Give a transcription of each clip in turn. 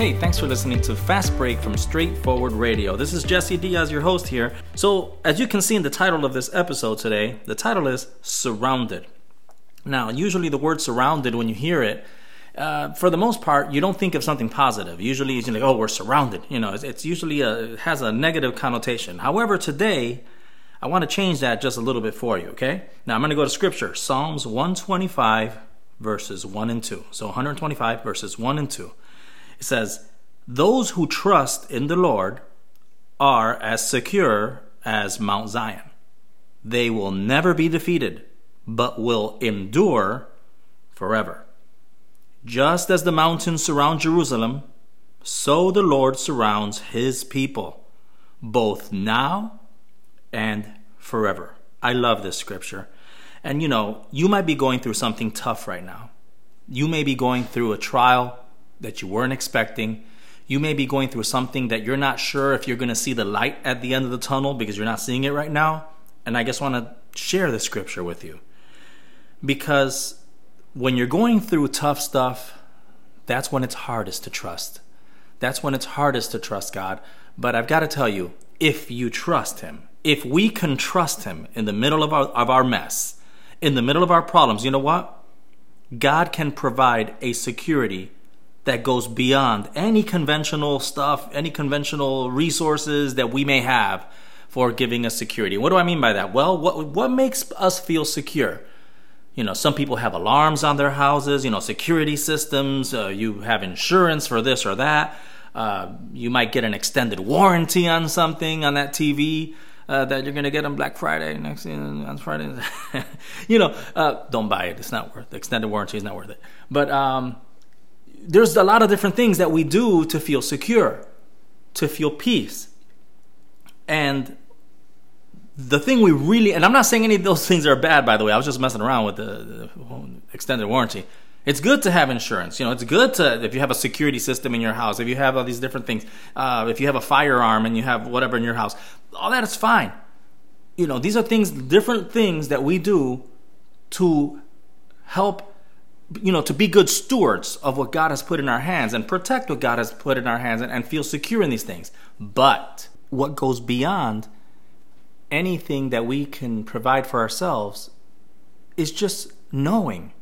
Hey, thanks for listening to Fast Break from Straightforward Radio. This is Jesse Diaz, your host here. So, as you can see in the title of this episode today, the title is Surrounded. Now, usually the word surrounded, when you hear it, uh, for the most part, you don't think of something positive. Usually, it's like, oh, we're surrounded. You know, it's, it's usually a, it has a negative connotation. However, today, I want to change that just a little bit for you, okay? Now, I'm going to go to scripture Psalms 125, verses 1 and 2. So, 125, verses 1 and 2. It says, Those who trust in the Lord are as secure as Mount Zion. They will never be defeated, but will endure forever. Just as the mountains surround Jerusalem, so the Lord surrounds his people, both now and forever. I love this scripture. And you know, you might be going through something tough right now. You may be going through a trial that you weren't expecting. You may be going through something that you're not sure if you're going to see the light at the end of the tunnel because you're not seeing it right now. And I just want to share the scripture with you. Because when you're going through tough stuff, that's when it's hardest to trust. That's when it's hardest to trust God. But I've got to tell you, if you trust Him, if we can trust Him in the middle of our, of our mess, in the middle of our problems, you know what? God can provide a security that goes beyond any conventional stuff, any conventional resources that we may have for giving us security. What do I mean by that? Well, what what makes us feel secure? You know, some people have alarms on their houses, you know, security systems, uh, you have insurance for this or that. Uh, you might get an extended warranty on something on that TV. Uh, that you're gonna get on Black Friday next on Friday. you know, uh, don't buy it. It's not worth. The extended warranty is not worth it. But um, there's a lot of different things that we do to feel secure, to feel peace. And the thing we really, and I'm not saying any of those things are bad, by the way, I was just messing around with the, the extended warranty. It's good to have insurance. You know, it's good to, if you have a security system in your house, if you have all these different things, uh, if you have a firearm and you have whatever in your house, all that is fine. You know, these are things, different things that we do to help you know, to be good stewards of what God has put in our hands and protect what God has put in our hands and, and feel secure in these things. But what goes beyond anything that we can provide for ourselves is just knowing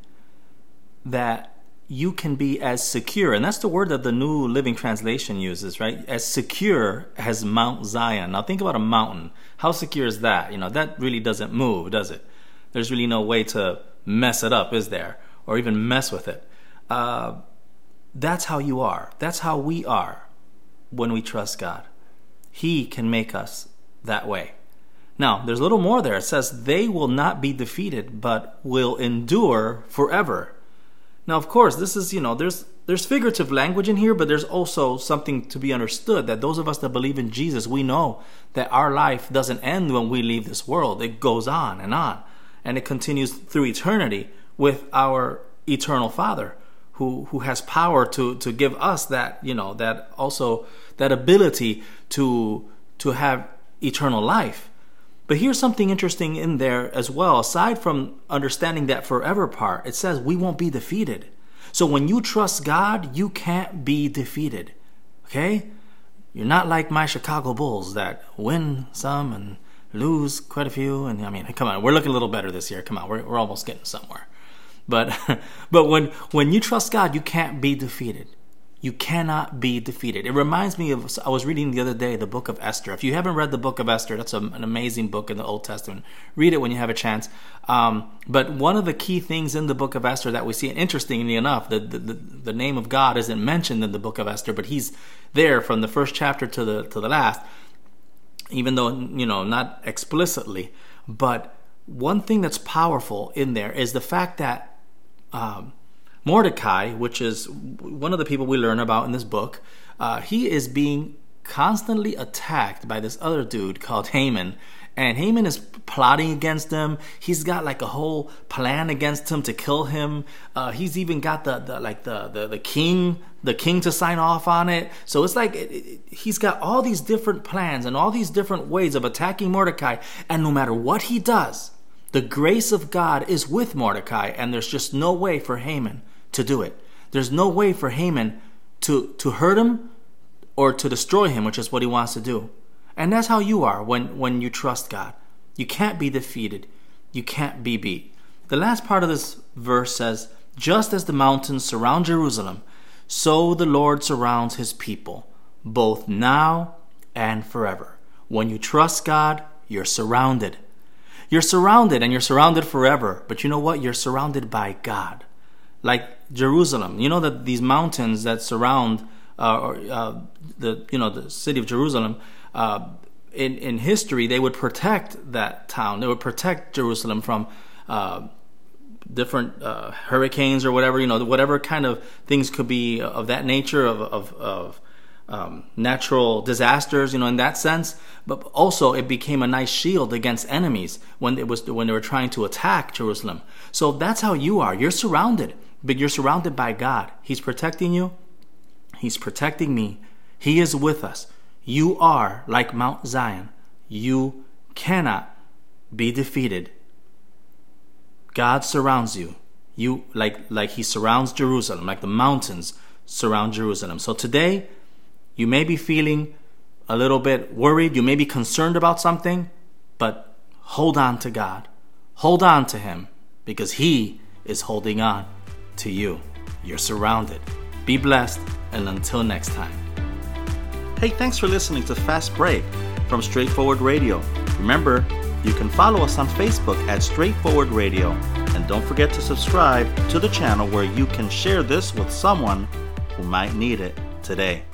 that you can be as secure, and that's the word that the New Living Translation uses, right? As secure as Mount Zion. Now, think about a mountain. How secure is that? You know, that really doesn't move, does it? There's really no way to mess it up, is there? Or even mess with it. Uh, that's how you are. That's how we are when we trust God. He can make us that way. Now, there's a little more there. It says, they will not be defeated, but will endure forever. Now, of course, this is, you know, there's there's figurative language in here, but there's also something to be understood that those of us that believe in Jesus, we know that our life doesn't end when we leave this world. It goes on and on, and it continues through eternity with our eternal Father who who has power to to give us that you know that also that ability to to have eternal life. But here's something interesting in there as well. Aside from understanding that forever part it says we won't be defeated. So when you trust god you can't be defeated okay? You're not like my chicago bulls that win some and lose quite a few and i mean come on we're looking a little better this year. Come on we're, we're almost getting somewhere but but when when you trust God, you can't be defeated. You cannot be defeated. It reminds me of I was reading the other day the book of Esther. If you haven't read the book of Esther, that's a, an amazing book in the Old Testament. Read it when you have a chance. Um, but one of the key things in the book of Esther that we see, and interestingly enough, the, the, the name of God isn't mentioned in the book of Esther, but He's there from the first chapter to the to the last, even though you know not explicitly. But one thing that's powerful in there is the fact that um, Mordecai, which is one of the people we learn about in this book, uh, he is being constantly attacked by this other dude called Haman. And Haman is plotting against him. He's got like a whole plan against him to kill him. Uh, he's even got the, the like the, the the king the king to sign off on it. So it's like it, it, he's got all these different plans and all these different ways of attacking Mordecai. And no matter what he does, the grace of God is with Mordecai, and there's just no way for Haman to do it. There's no way for Haman to, to hurt him or to destroy him, which is what he wants to do. And that's how you are when, when you trust God. You can't be defeated, you can't be beat. The last part of this verse says, Just as the mountains surround Jerusalem, so the Lord surrounds his people, both now and forever. When you trust God, you're surrounded. You're surrounded and you're surrounded forever. But you know what? You're surrounded by God. Like Jerusalem. You know that these mountains that surround uh, uh, the you know the city of Jerusalem, uh, in in history they would protect that town. They would protect Jerusalem from uh, different uh, hurricanes or whatever. You know whatever kind of things could be of that nature of of, of um, natural disasters, you know, in that sense. But also, it became a nice shield against enemies when it was when they were trying to attack Jerusalem. So that's how you are. You're surrounded, but you're surrounded by God. He's protecting you. He's protecting me. He is with us. You are like Mount Zion. You cannot be defeated. God surrounds you. You like like he surrounds Jerusalem, like the mountains surround Jerusalem. So today, you may be feeling a little bit worried, you may be concerned about something, but hold on to God. Hold on to him because he is holding on to you. You're surrounded. Be blessed and until next time. Hey, thanks for listening to Fast Break from Straightforward Radio. Remember, you can follow us on Facebook at Straightforward Radio. And don't forget to subscribe to the channel where you can share this with someone who might need it today.